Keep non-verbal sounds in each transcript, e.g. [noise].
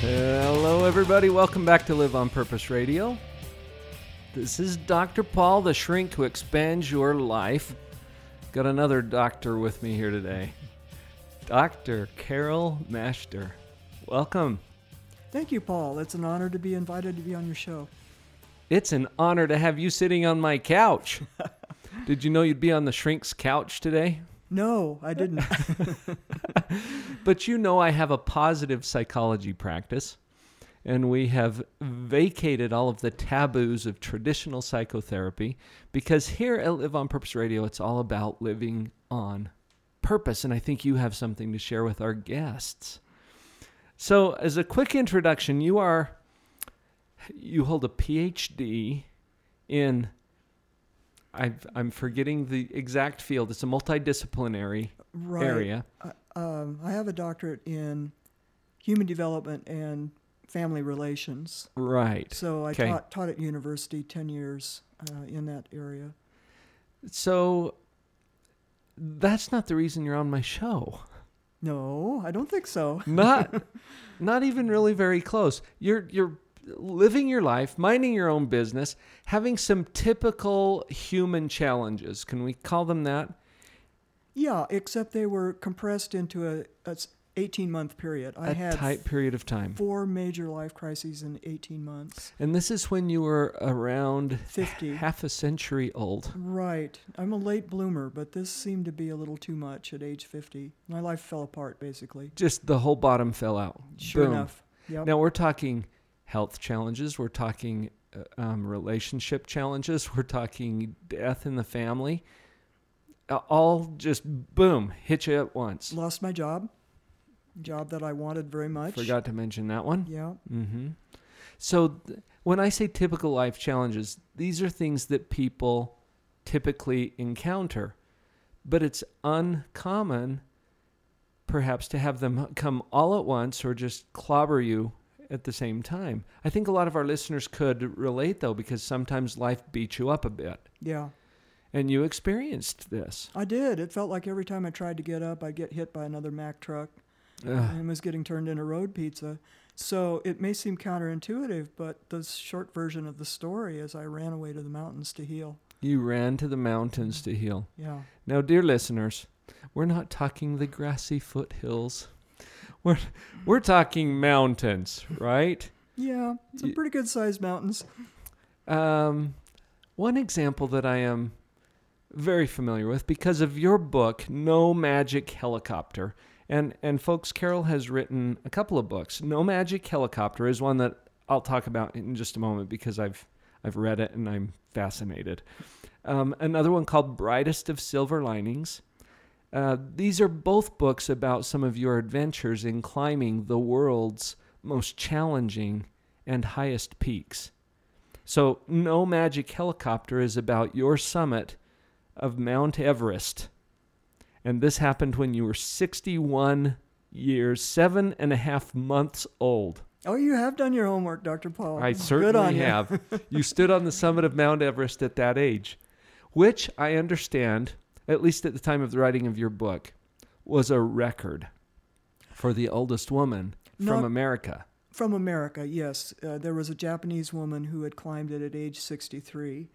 Hello, everybody. Welcome back to Live on Purpose Radio. This is Dr. Paul, the shrink who expands your life. Got another doctor with me here today, Dr. Carol Masheter. Welcome. Thank you, Paul. It's an honor to be invited to be on your show. It's an honor to have you sitting on my couch. [laughs] Did you know you'd be on the shrink's couch today? No, I didn't. [laughs] [laughs] But you know, I have a positive psychology practice, and we have vacated all of the taboos of traditional psychotherapy because here at Live on Purpose Radio, it's all about living on purpose. And I think you have something to share with our guests. So, as a quick introduction, you are you hold a PhD in I've, I'm forgetting the exact field. It's a multidisciplinary right. area. Uh, um, I have a doctorate in human development and family relations. Right. So I Okay. taught, taught at university 10 years uh, in that area. So that's not the reason you're on my show. No, I don't think so. [laughs] Not not even really very close. You're you're living your life, minding your own business, having some typical human challenges. Can we call them that? Yeah, except they were compressed into a, a 18 month period. I A had a tight period of time. four major life crises in 18 months. And this is when you were around 50. half a century old. Right. I'm a late bloomer, but this seemed to be a little too much at age 50. My life fell apart, basically. Just the whole bottom fell out. Sure Boom. enough. Yep. Now we're talking health challenges. We're talking uh, um, relationship challenges. [laughs] We're talking death in the family. All just boom, hit you at once. Lost my job. Job that I wanted very much. Forgot to mention that one. Yeah. Mm-hmm. So th- when I say typical life challenges, these are things that people typically encounter, but it's uncommon, perhaps, to have them come all at once or just clobber you at the same time. I think a lot of our listeners could relate though, because sometimes life beats you up a bit, Yeah. And you experienced this. I did. It felt like every time I tried to get up, I'd get hit by another Mack truck Ugh. and was getting turned into road pizza. So it may seem counterintuitive, but the short version of the story is I ran away to the mountains to heal. You ran to the mountains to heal. Yeah. Now, dear listeners, we're not talking the grassy foothills. We're we're talking mountains, right? Yeah. Some pretty good sized mountains. Um, one example that I am very familiar with because of your book, No Magic Helicopter. And and folks, Carol has written a couple of books. No Magic Helicopter is one that I'll talk about in just a moment because I've I've read it and I'm fascinated. Um, another one called Brightest of Silver Linings. Uh, these are both books about some of your adventures in climbing the world's most challenging and highest peaks. So, No Magic Helicopter is about your summit of Mount Everest. And this happened when you were 61 years, seven and a half months old. Oh, you have done your homework, Dr. Paul. I Good certainly on you. have. [laughs] you stood on the summit of Mount Everest at that age, which I understand, at least at the time of the writing of your book, was a record for the oldest woman from America. From America, yes. Uh, there was a Japanese woman who had climbed it at age 63.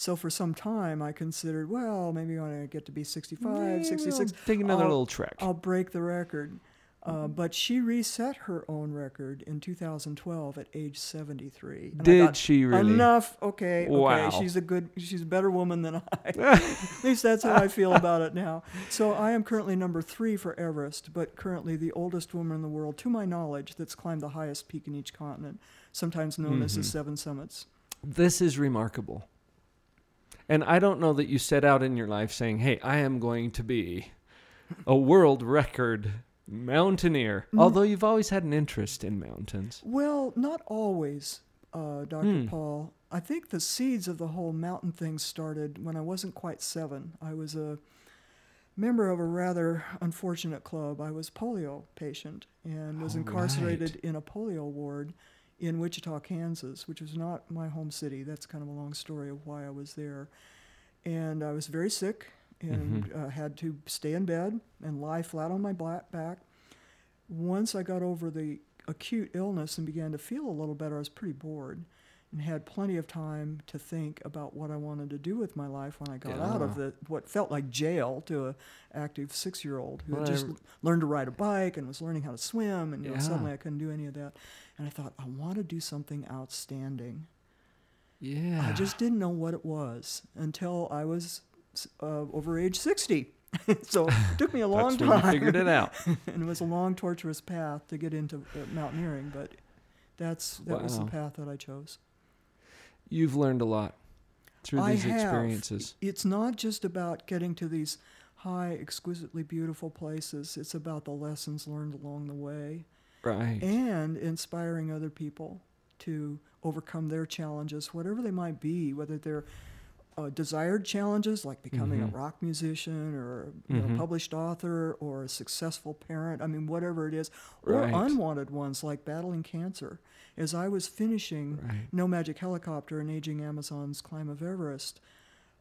So for some time, I considered, well, maybe when I get to be 65, Yeah, 66, we'll Take another I'll- little trek. I'll break the record. Uh, but she reset her own record in 2012 at age 73. And Did thought, she really? Enough. Okay. Okay. Wow. She's a good. She's a better woman than I. [laughs] At least that's how I feel [laughs] about it now. So I am currently number three for Everest, but currently the oldest woman in the world, to my knowledge, that's climbed the highest peak in each continent, sometimes known as the Mhm. Seven Summits. This is remarkable. And I don't know that you set out in your life saying, hey, I am going to be a world record Mountaineer. Mm. Although you've always had an interest in mountains. Well, not always, uh, Dr. Hmm. Paul. I think the seeds of the whole mountain thing started when I wasn't quite seven. I was a member of a rather unfortunate club. I was polio patient and was All incarcerated right. in a polio ward in Wichita, Kansas, which was not my home city. That's kind of a long story of why I was there. And I was very sick and Mm-hmm. uh, had to stay in bed and lie flat on my back. Once I got over the acute illness and began to feel a little better, I was pretty bored and had plenty of time to think about what I wanted to do with my life when I got out of the what felt like jail to a active six year old who Well, had just l- learned to ride a bike and was learning how to swim and you know, suddenly I couldn't do any of that. And I thought, I want to do something outstanding. Yeah. I just didn't know what it was until I was uh, over age 60. [laughs] so it took me a [laughs] long That's when you time. figured it out. [laughs] and it was a long, tortuous path to get into uh, mountaineering, but that's that was the path that I chose. You've learned a lot through I these have. experiences. It's not just about getting to these high, exquisitely beautiful places. It's about the lessons learned along the way Right. and inspiring other people to overcome their challenges, whatever they might be, whether they're uh, desired challenges like becoming Mhm. a rock musician or you know, Mhm. published author or a successful parent. I mean, whatever it is, or Right. unwanted ones like battling cancer. As I was finishing Right. No Magic Helicopter and Aging Amazon's Climb of Everest,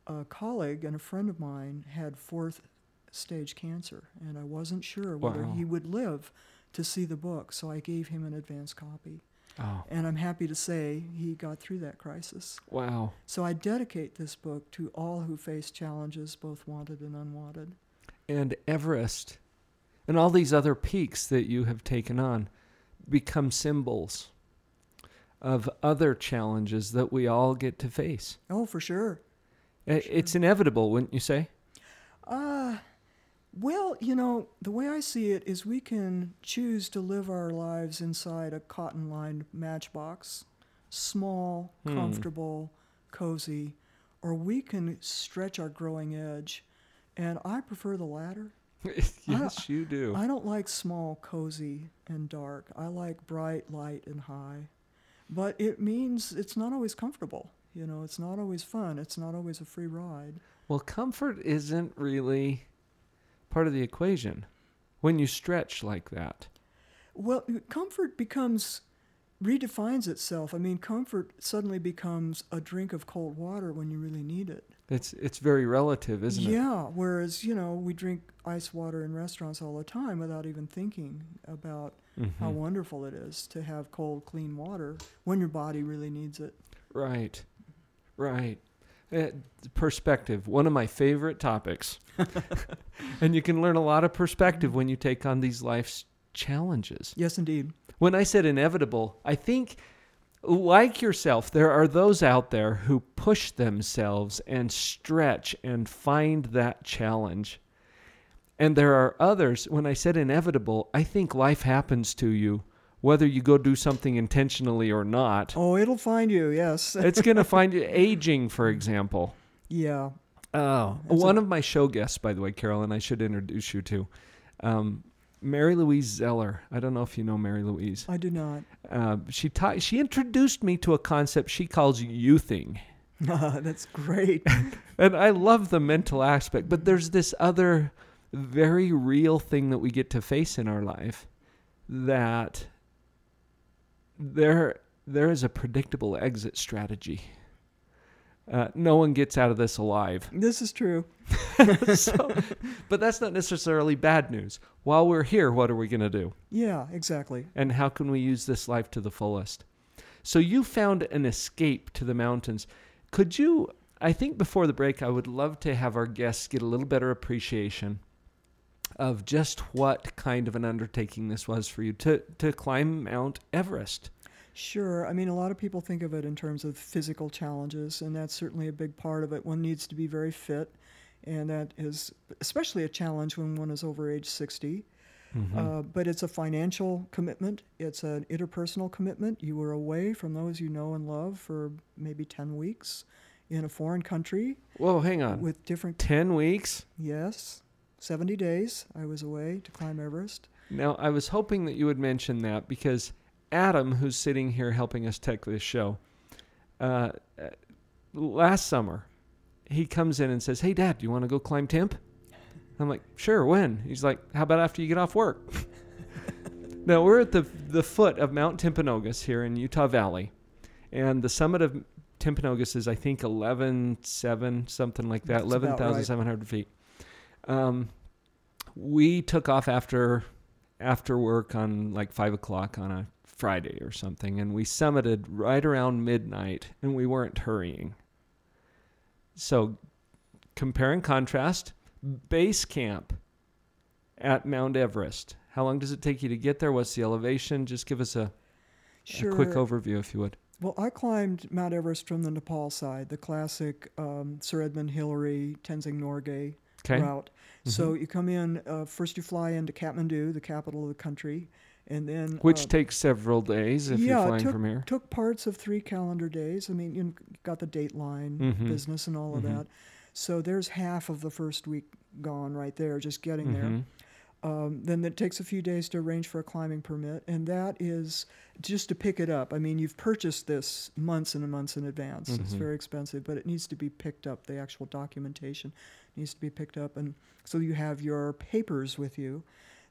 a colleague and a friend of mine had fourth stage cancer, and I wasn't sure whether Wow. he would live to see the book, so I gave him an advance copy. Oh, And I'm happy to say he got through that crisis. wow. So I dedicate this book to all who face challenges, both wanted and unwanted. And Everest and all these other peaks that you have taken on become symbols of other challenges that we all get to face. Oh, for sure. I- It's inevitable, wouldn't you say? Uh, well, you know, the way I see it is we can choose to live our lives inside a cotton lined matchbox, small, Hmm. comfortable, cozy, or we can stretch our growing edge. And I prefer the latter. [laughs] yes, you do. I don't like small, cozy, and dark. I like bright, light, and high. But it means it's not always comfortable. You know, it's not always fun. It's not always a free ride. Well, comfort isn't really part of the equation when you stretch like that. Well, comfort becomes redefines itself. I mean, comfort suddenly becomes a drink of cold water when you really need it. It's it's very relative, isn't it? yeah, whereas, you know, we drink ice water in restaurants all the time without even thinking about how Mhm. wonderful it is to have cold, clean water when your body really needs it. Right. Right. Uh, perspective, one of my favorite topics. [laughs] and you can learn a lot of perspective when you take on these life's challenges. Yes, indeed. When I said inevitable, I think, like yourself, there are those out there who push themselves and stretch and find that challenge. And there are others, when I said inevitable, I think life happens to you, whether you go do something intentionally or not. Oh, it'll find you, yes. [laughs] It's going to find you aging, for example. yeah. Oh, That's a- one of my show guests, by the way, Carolyn, I should introduce you to, um, Mary Louise Zeller. I don't know if you know Mary Louise. I do not. Uh, she ta- she introduced me to a concept she calls youthing, [laughs] That's great. [laughs] and I love the mental aspect. But there's this other very real thing that we get to face in our life that there there is a predictable exit strategy. Uh, no one gets out of this alive. [laughs] this is true. [laughs] so, but that's not necessarily bad news. While we're here, what are we going to do? Yeah, exactly. And how can we use this life to the fullest? So, you found an escape to the mountains. Could you? I think before the break, I would love to have our guests get a little better appreciation of just what kind of an undertaking this was for you to, to climb Mount Everest. Sure. I mean, a lot of people think of it in terms of physical challenges, and that's certainly a big part of it. One needs to be very fit, and that is especially a challenge when one is over age 60. Uh, but it's a financial commitment, it's an interpersonal commitment. You were away from those you know and love for maybe 10 weeks in a foreign country Whoa, hang on. with different, 10 weeks? yes, 70 days I was away to climb Everest. Now, I was hoping that you would mention that because Adam, who's sitting here helping us tech this show, uh, uh, last summer, he comes in and says, Hey, Dad, do you want to go climb Timp? I'm like, Sure, when? He's like, How about after you get off work? [laughs] now, we're at the, the foot of Mount Timpanogos here in Utah Valley, and the summit of Timpanogos is, I think, 11.7, something like that, That's about right. 11,700 feet. Um, we took off after after work on like five o'clock on a Friday or something, and we summited right around midnight, and we weren't hurrying. So, compare and contrast base camp at Mount Everest. How long does it take you to get there? What's the elevation? Just give us a, Sure. a quick overview, if you would. Well, I climbed Mount Everest from the Nepal side, the classic um, Sir Edmund Hillary, Tenzing Norgay Okay. route. So you come in, uh, first you fly into Kathmandu, the capital of the country, and then. Which uh, takes several days if yeah, you're flying took, from here. took parts of three calendar days. I mean, you got the Dateline Mhm. business and all of Mhm. that. So there's half of the first week gone right there, just getting there. Mhm. Um, then it takes a few days to arrange for a climbing permit, and that is just to pick it up. I mean, you've purchased this months and months in advance. It's Mhm. very expensive, but it needs to be picked up. The actual documentation needs to be picked up, and so you have your papers with you.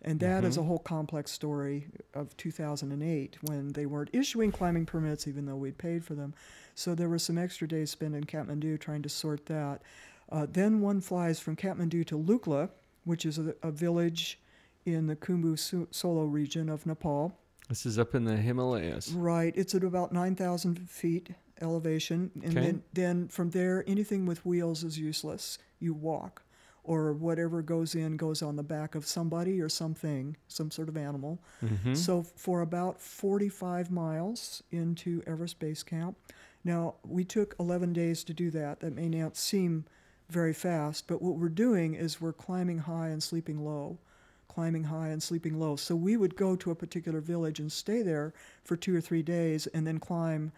And that is Mhm. a whole complex story of 2008 when they weren't issuing climbing permits, even though we'd paid for them. So there were some extra days spent in Kathmandu trying to sort that. Uh, then one flies from Kathmandu to Lukla, which is a, a village in the Khumbu Su- Solu region of Nepal. This is up in the Himalayas. Right, it's at about 9,000 feet elevation. And Okay. then, then from there, anything with wheels is useless. You walk, or whatever goes in goes on the back of somebody or something, some sort of animal. Mhm. So for about 45 miles into Everest Base Camp. Now, we took 11 days to do that. That may not seem very fast, but what we're doing is we're climbing high and sleeping low, climbing high and sleeping low. So we would go to a particular village and stay there for two or three days and then climb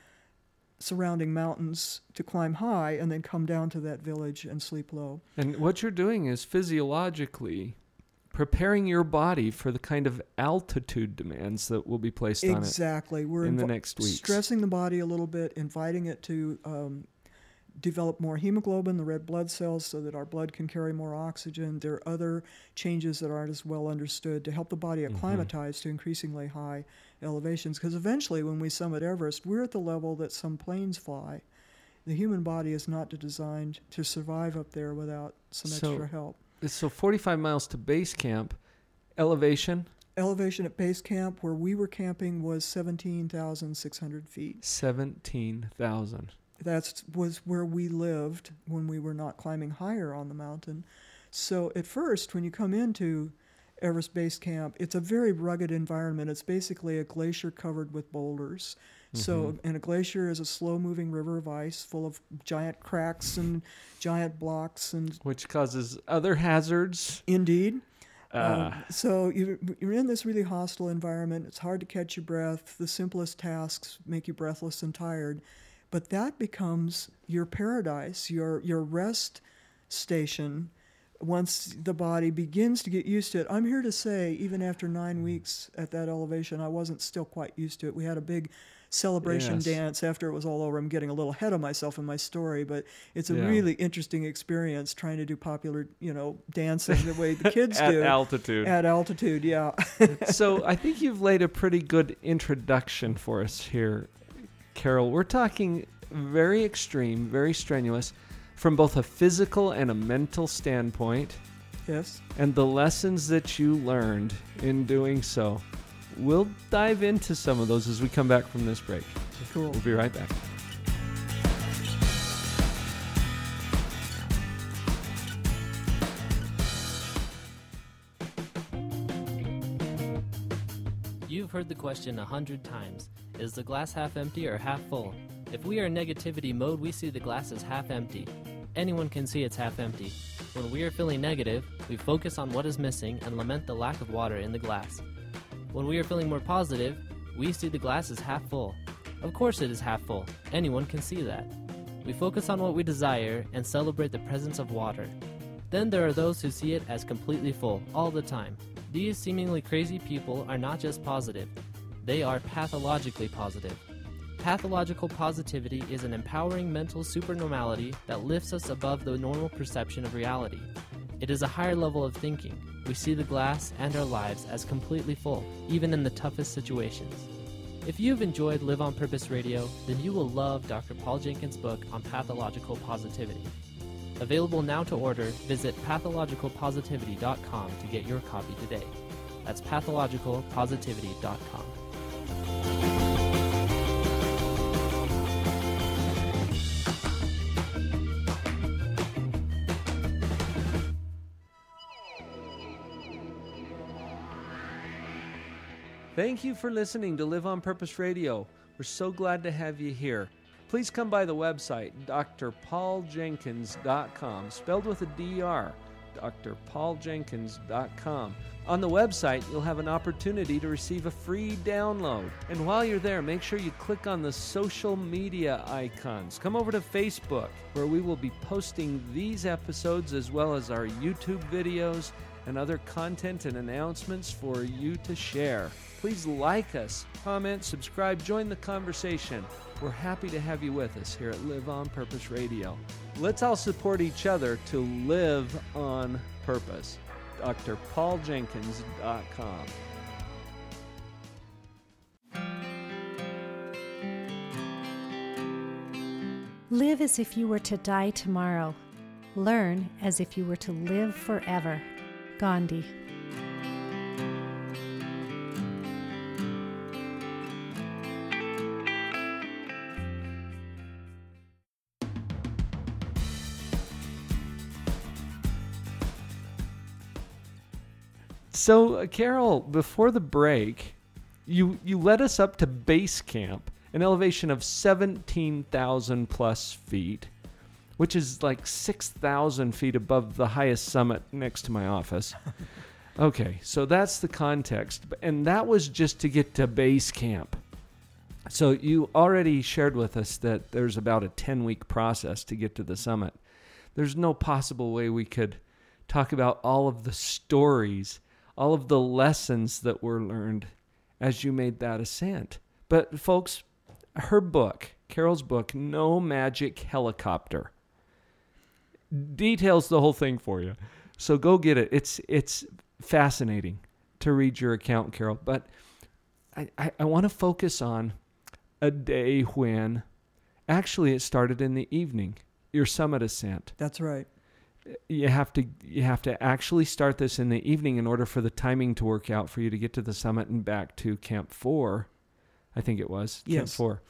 surrounding mountains to climb high and then come down to that village and sleep low. And what you're doing is physiologically preparing your body for the kind of altitude demands that will be placed on it Exactly. We're in the next weeks. stressing the body a little bit, inviting it to um, develop more hemoglobin, the red blood cells, so that our blood can carry more oxygen. There are other changes that aren't as well understood to help the body Mm-hmm. acclimatize to increasingly high elevations. Because eventually, when we summit Everest, we're at the level that some planes fly. The human body is not designed to survive up there without some So- extra help. So 45 miles to base camp, elevation Elevation at base camp, where we were camping, was 17,600 feet. 17,000. That's was where we lived when we were not climbing higher on the mountain. So at first, when you come into Everest Base Camp, it's a very rugged environment. It's basically a glacier covered with boulders. So, and a glacier is a slow-moving river of ice full of giant cracks and giant blocks. And Which causes other hazards. indeed, Uh, um, so you're, you're in this really hostile environment. It's hard to catch your breath. The simplest tasks make you breathless and tired. But that becomes your paradise, your, your rest station once the body begins to get used to it. I'm here to say, even after nine mm-hmm. weeks at that elevation, I wasn't still quite used to it. We had a big celebration Yes. dance after it was all over. I'm getting a little ahead of myself in my story, but it's a Yeah. really interesting experience trying to do popular, you know, dancing the way the [laughs] kids at do At altitude. at altitude. Yeah. [laughs] so I think you've laid a pretty good introduction for us here, Carol. We're talking very extreme, very strenuous, from both a physical and a mental standpoint, yes. and the lessons that you learned in doing so. We'll dive into some of those as we come back from this break. Cool. We'll be right back. You've heard the question a hundred times Is the glass half empty or half full? If we are in negativity mode, we see the glass as half empty. Anyone can see it's half empty. When we are feeling negative, we focus on what is missing and lament the lack of water in the glass. When we are feeling more positive, we see the glass as half full. Of course, it is half full. Anyone can see that. We focus on what we desire and celebrate the presence of water. Then there are those who see it as completely full all the time. These seemingly crazy people are not just positive, they are pathologically positive. Pathological positivity is an empowering mental supernormality that lifts us above the normal perception of reality. It is a higher level of thinking. We see the glass and our lives as completely full, even in the toughest situations. If you've enjoyed Live on Purpose Radio, then you will love Dr. Paul Jenkins' book on pathological positivity. Available now to order, visit pathologicalpositivity.com to get your copy today. That's pathologicalpositivity.com. Thank you for listening to Live on Purpose Radio. We're so glad to have you here. Please come by the website, drpauljenkins.com, spelled with a DR, drpauljenkins.com. On the website, you'll have an opportunity to receive a free download. And while you're there, make sure you click on the social media icons. Come over to Facebook, where we will be posting these episodes as well as our YouTube videos and other content and announcements for you to share. Please like us, comment, subscribe, join the conversation. We're happy to have you with us here at Live on Purpose Radio. Let's all support each other to live on purpose. drpauljenkins.com. Live as if you were to die tomorrow. Learn as if you were to live forever. Gandhi. So, uh, Carol, before the break, you you led us up to base camp, an elevation of seventeen thousand plus feet, which is like six thousand feet above the highest summit next to my office. [laughs] okay, so that's the context, and that was just to get to base camp. So you already shared with us that there's about a ten week process to get to the summit. There's no possible way we could talk about all of the stories all of the lessons that were learned as you made that ascent. But, folks, her book, Carol's book, No Magic Helicopter, details the whole thing for you. So go get it. It's it's fascinating to read your account, Carol. But I, I, I want to focus on a day when actually it started in the evening, your summit ascent That's right. You have to you have to actually start this in the evening in order for the timing to work out for you to get to the summit and back to camp 4 i think it was camp 4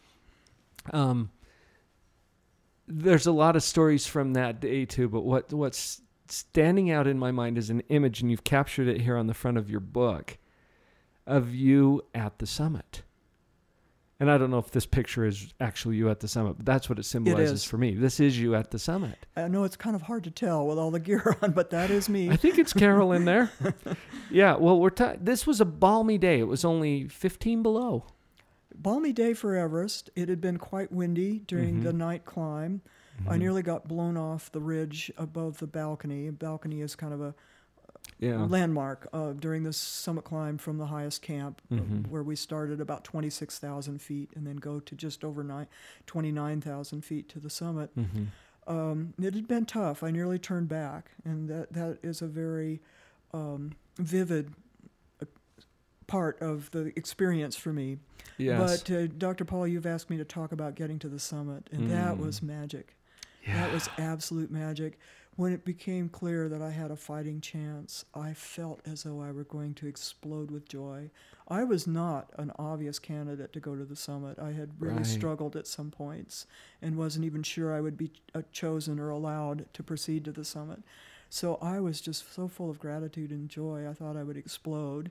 um there's a lot of stories from that day too but what what's standing out in my mind is an image and you've captured it here on the front of your book of you at the summit and I don't know if this picture is actually you at the summit, but that's what it symbolizes is. for me. This is you at the summit. I know it's kind of hard to tell with all the gear [laughs] on, but that is me. I think it's Carol in there. [laughs] yeah, well, we're ta- this was a balmy day. It was only 15 below. Balmy day for Everest. It had been quite windy during mm-hmm. the night climb. I mm-hmm. nearly got blown off the ridge above the balcony. A balcony is kind of a Yeah. landmark uh, during the summit climb from the highest camp, uh, Mhm. where we started about 26,000 feet and then go to just over nine, 29,000 feet to the summit. hmm Um, it had been tough. I nearly turned back, and that, that is a very um, vivid uh, part of the experience for me. Yes. But uh, Dr. Paul, you've asked me to talk about getting to the summit, and that Mm. was magic. yeah. That was absolute magic. When it became clear that I had a fighting chance, I felt as though I were going to explode with joy. I was not an obvious candidate to go to the summit. I had really Right. struggled at some points and wasn't even sure I would be uh, chosen or allowed to proceed to the summit. So I was just so full of gratitude and joy, I thought I would explode.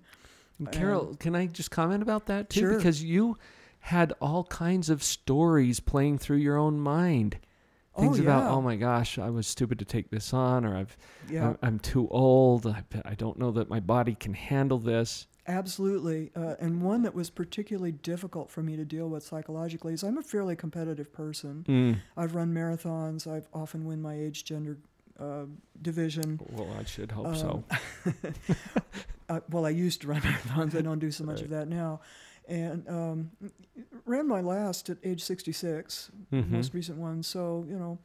And Carol, can I just comment about that too? Sure. Because you had all kinds of stories playing through your own mind. Things oh, about, oh my gosh, I was stupid to take this on, or I've, yeah. I'm, I'm too old. I, I don't know that my body can handle this. Absolutely. Uh, and one that was particularly difficult for me to deal with psychologically is I'm a fairly competitive person. Mm. I've run marathons. I've often win my age gender uh, division. Well, I should hope so. Um, [laughs] uh, well, I used to run [laughs] marathons. I don't do so much of that now. And um, ran my last at age 66, Mhm. most recent one. So, you know,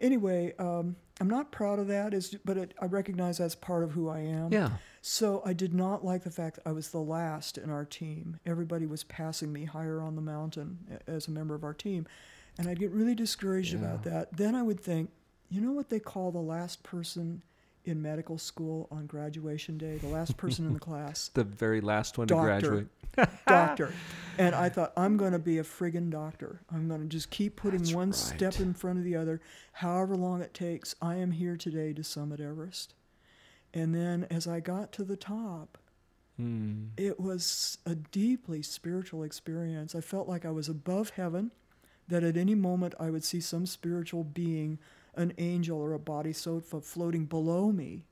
anyway, um, I'm not proud of that, is, but it, I recognize that's part of who I am. Yeah. So I did not like the fact that I was the last in our team. Everybody was passing me higher on the mountain as a member of our team. And I'd get really discouraged about that. Then I would think, you know what they call the last person in medical school on graduation day? The last person in the [laughs] class? The very last one Doctor. to graduate. [laughs] doctor. [laughs] And I thought, I'm going to be a friggin' doctor. I'm going to just keep putting That's one right. step in front of the other, however long it takes. I am here today to summit Everest. And then as I got to the top, Mm. it was a deeply spiritual experience. I felt like I was above heaven, that at any moment I would see some spiritual being, an angel or a bodhisattva floating below me,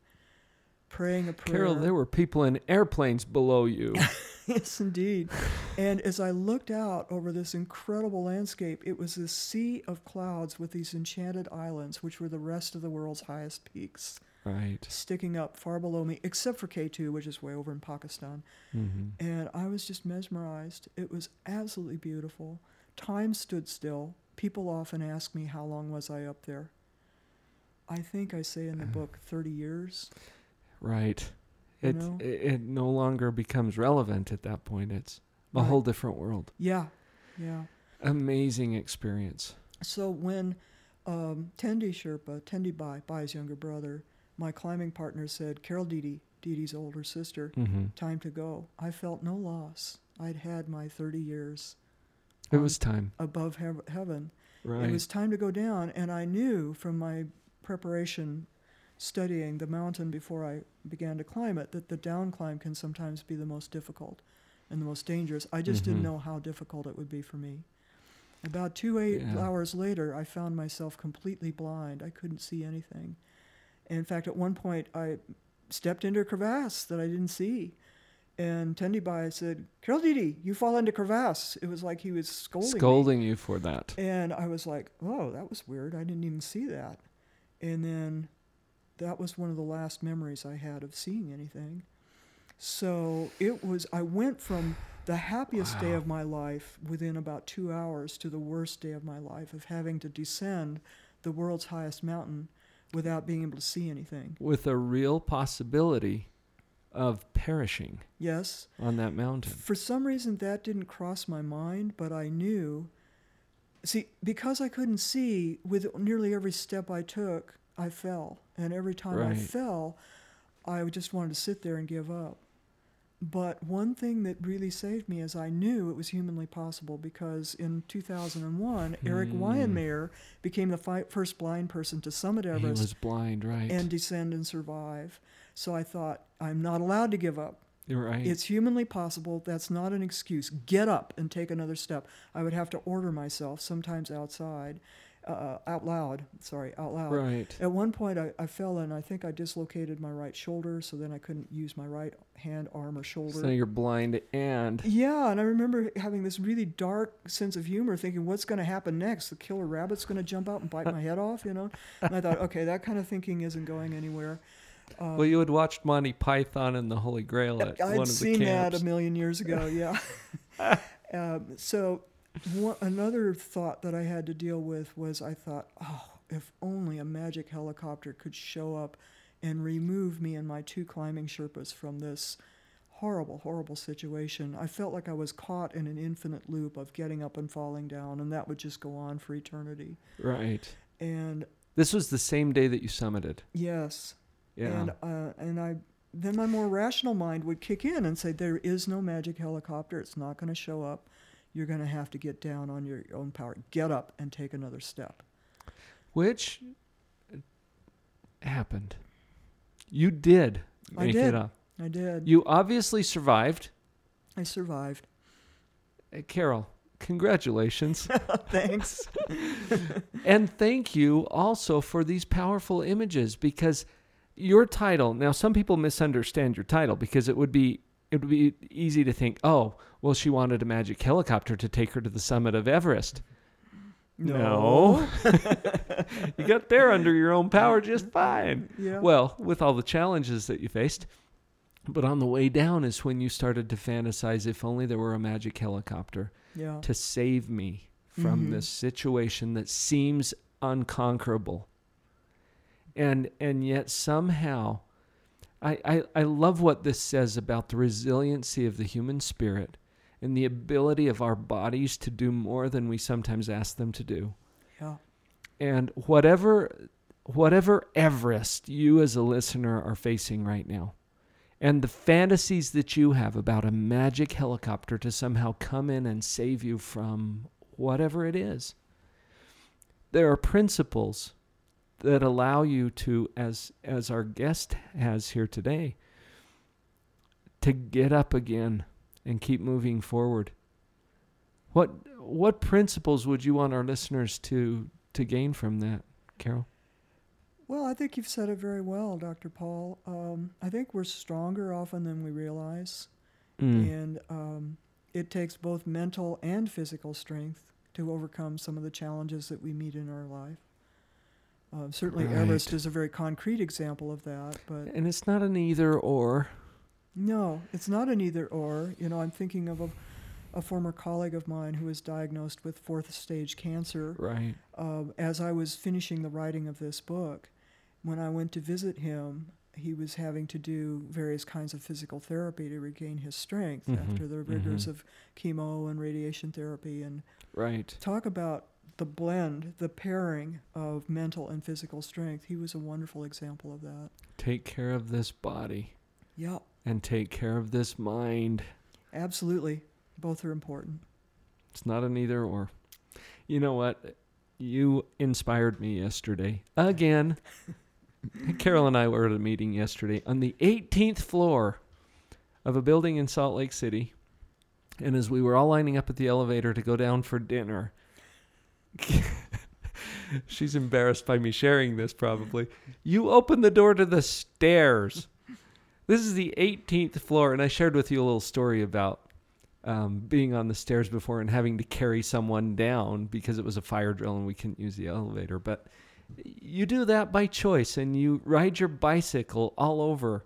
praying a prayer. Carol, there were people in airplanes below you. [laughs] yes, indeed. And as I looked out over this incredible landscape, it was this sea of clouds with these enchanted islands, which were the rest of the world's highest peaks, right. sticking up far below me, except for K2, which is way over in Pakistan. hmm And I was just mesmerized. It was absolutely beautiful. Time stood still. People often ask me, How long was I up there? I think I say in the book 30 years. Right. It, know? it no longer becomes relevant at that point. It's a Right. whole different world. Yeah, yeah. Amazing experience. So when um, Tendi Sherpa, Tendi Bai, Bai's younger brother, my climbing partner said, Carol Didi, Didi's older sister, hmm time to go, I felt no loss. I'd had my 30 years It was time. above heav- heaven. Right. It was time to go down, and I knew from my preparation studying the mountain before I began to climb it that the down climb can sometimes be the most difficult and the most dangerous. I just Mhm. didn't know how difficult it would be for me. About two eight Yeah. hours later, I found myself completely blind. I couldn't see anything. In fact, at one point, I stepped into a crevasse that I didn't see. And Tendibai said, Carol Didi, you fall into crevasse. It was like he was scolding me. Scolding you for that. And I was like, oh, that was weird. I didn't even see that. And then that was one of the last memories I had of seeing anything. So it was, I went from the happiest day of my life within about two hours to the worst day of my life of having to descend the world's highest mountain without being able to see anything. With a real possibility of perishing Yes, on that mountain. For some reason, that didn't cross my mind, but I knew. See, because I couldn't see, with nearly every step I took, I fell. And every time I fell, I just wanted to sit there and give up. But one thing that really saved me is I knew it was humanly possible because in 2001, Erik Hmm. Became the fi- first blind person to summit He Everest was blind, right? and descend and survive. So I thought, I'm not allowed to give up. You're right. It's humanly possible. That's not an excuse. Get up and take another step. I would have to order myself, sometimes outside, uh, out loud. Sorry, out loud. right. At one point, I, I fell and I think I dislocated my right shoulder, so then I couldn't use my right hand, arm, or shoulder. So you're blind and Yeah, and I remember having this really dark sense of humor, thinking, "What's going to happen next? The killer rabbit's going to jump out and bite my head off," you know. And I thought, [laughs] okay, that kind of thinking isn't going anywhere. Um, well, you had watched Monty Python and the Holy Grail at I'd one of the camps. I'd seen that a million years ago. [laughs] Yeah. [laughs] um, so, one, another thought that I had to deal with was I thought, oh, if only a magic helicopter could show up and remove me and my two climbing Sherpas from this horrible, horrible situation. I felt like I was caught in an infinite loop of getting up and falling down, and that would just go on for eternity. Right. And This was the same day that you summited. yes, Yeah. and uh, and I then my more rational mind would kick in and say there is no magic helicopter. It's not going to show up. You're going to have to get down on your own power. Get up and take another step. Which happened. You did I did. it up. I did. You obviously survived. I survived. Uh, Carol, congratulations. [laughs] Thanks. [laughs] and thank you also for these powerful images because your title, now some people misunderstand your title because it would be it would be easy to think, "Oh, well she wanted a magic helicopter to take her to the summit of Everest." No. [laughs] you got there under your own power just fine. Yeah. Well, with all the challenges that you faced. But on the way down is when you started to fantasize if only there were a magic helicopter Yeah. to save me from Mhm. this situation that seems unconquerable. And and yet somehow I, I, I love what this says about the resiliency of the human spirit and the ability of our bodies to do more than we sometimes ask them to do. Yeah. And whatever whatever Everest you as a listener are facing right now, and the fantasies that you have about a magic helicopter to somehow come in and save you from whatever it is. There are principles that allow you to as as our guest has here today to get up again and keep moving forward. What what principles would you want our listeners to to gain from that, Carol? Well, I think you've said it very well, Dr. Paul. Um, I think we're stronger often than we realize, Mm. and um, it takes both mental and physical strength to overcome some of the challenges that we meet in our life. Uh, certainly, Everest is a very concrete example of that, but And it's not an either or. no, it's not an either or. You know, I'm thinking of a, a former colleague of mine who was diagnosed with fourth stage cancer. Right. um, as I was finishing the writing of this book, when I went to visit him, he was having to do various kinds of physical therapy to regain his strength Mhm, after the rigors mhm. of chemo and radiation therapy. And Right. talk about the blend, the pairing of mental and physical strength. He was a wonderful example of that. Take care of this body Yep. and take care of this mind. absolutely. Both are important. It's not an either or. You know what? You inspired me yesterday. Again. [laughs] Carol and I were at a meeting yesterday on the 18th floor of a building in Salt Lake City. And as we were all lining up at the elevator to go down for dinner, [laughs] she's embarrassed by me sharing this probably. You open the door to the stairs. This is the 18th floor. And I shared with you a little story about um, being on the stairs before and having to carry someone down because it was a fire drill and we couldn't use the elevator. But you do that by choice and you ride your bicycle all over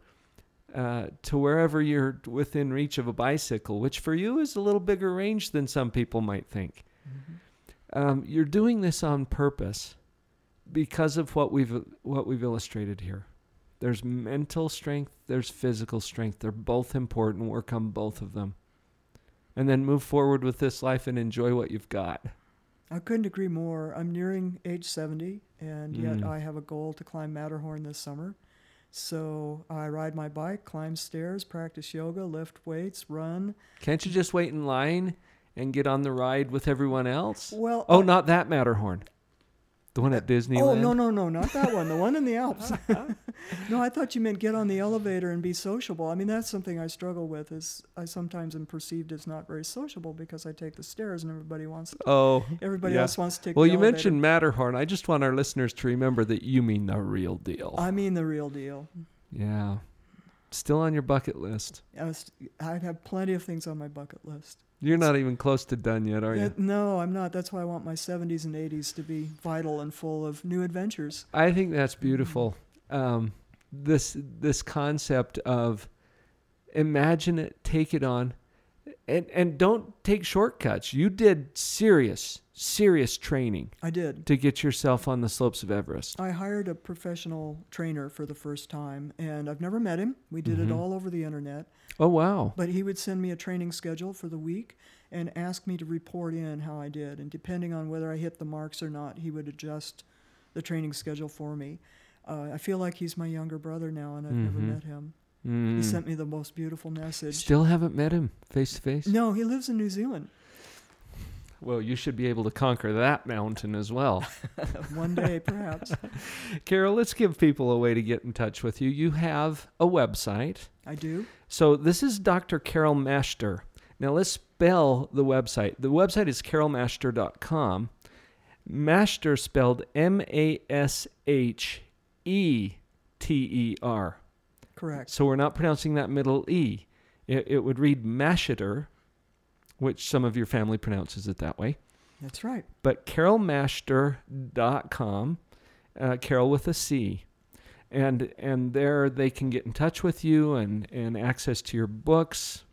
uh, to wherever you're within reach of a bicycle, which for you is a little bigger range than some people might think. Um, you're doing this on purpose because of what we've what we've illustrated here. There's mental strength, there's physical strength. They're both important. Work on both of them and then move forward with this life and enjoy what you've got. I couldn't agree more. I'm nearing age 70, and yet Mm. I have a goal to climb Matterhorn this summer. So I ride my bike, climb stairs, practice yoga, lift weights, run. Can't you just wait in line and get on the ride with everyone else? Well, Oh, I- not that Matterhorn. The one at Disneyland. Oh no no no not that one the one in the Alps. [laughs] [laughs] no, I thought you meant get on the elevator and be sociable. I mean that's something I struggle with. Is I sometimes am perceived as not very sociable because I take the stairs and everybody wants Oh, everybody yeah. else wants to take. Well, you elevator. mentioned Matterhorn. I just want our listeners to remember that you mean the real deal. I mean the real deal. yeah. Still on your bucket list. I have plenty of things on my bucket list. You're not even close to done yet, are Uh, you? no, I'm not. That's why I want my 70s and 80s to be vital and full of new adventures. I think that's beautiful. Um, this this concept of imagine it, take it on, and and don't take shortcuts. You did serious serious training I did. to get yourself on the slopes of Everest. I hired a professional trainer for the first time, and I've never met him. We did Mhm. it all over the internet. Oh wow! But he would send me a training schedule for the week and ask me to report in how I did. And depending on whether I hit the marks or not, he would adjust the training schedule for me. Uh, I feel like he's my younger brother now, and I've never Mhm. met him. Mm. He sent me the most beautiful message. Still haven't met him face to face. no, he lives in New Zealand. Well, you should be able to conquer that mountain as well. [laughs] One day, perhaps. [laughs] Carol, let's give people a way to get in touch with you. You have a website. I do. So this is Dr. Carol Masheter. Now let's spell the website. The website is carolmasheter.com. Masheter spelled M A S H E T E R. Correct. So we're not pronouncing that middle E. It, it would read Masheter, which some of your family pronounces it that way. That's right. But carolmasheter.com, uh, Carol with a C. and and there they can get in touch with you and and access to your books.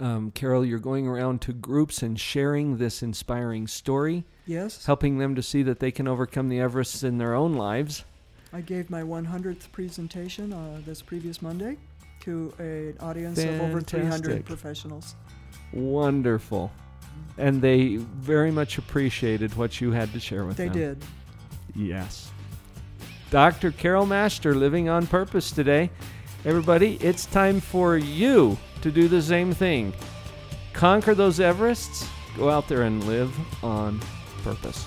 Um, Carol, you're going around to groups and sharing this inspiring story, Yes. helping them to see that they can overcome the Everests in their own lives. I gave my 100th presentation uh, this previous Monday to an audience of over 300 professionals. Wonderful. And they very much appreciated what you had to share with They them. They did. Yes. Dr. Carol Masheter living on purpose today. Everybody, it's time for you to do the same thing. Conquer those Everests, go out there and live on purpose.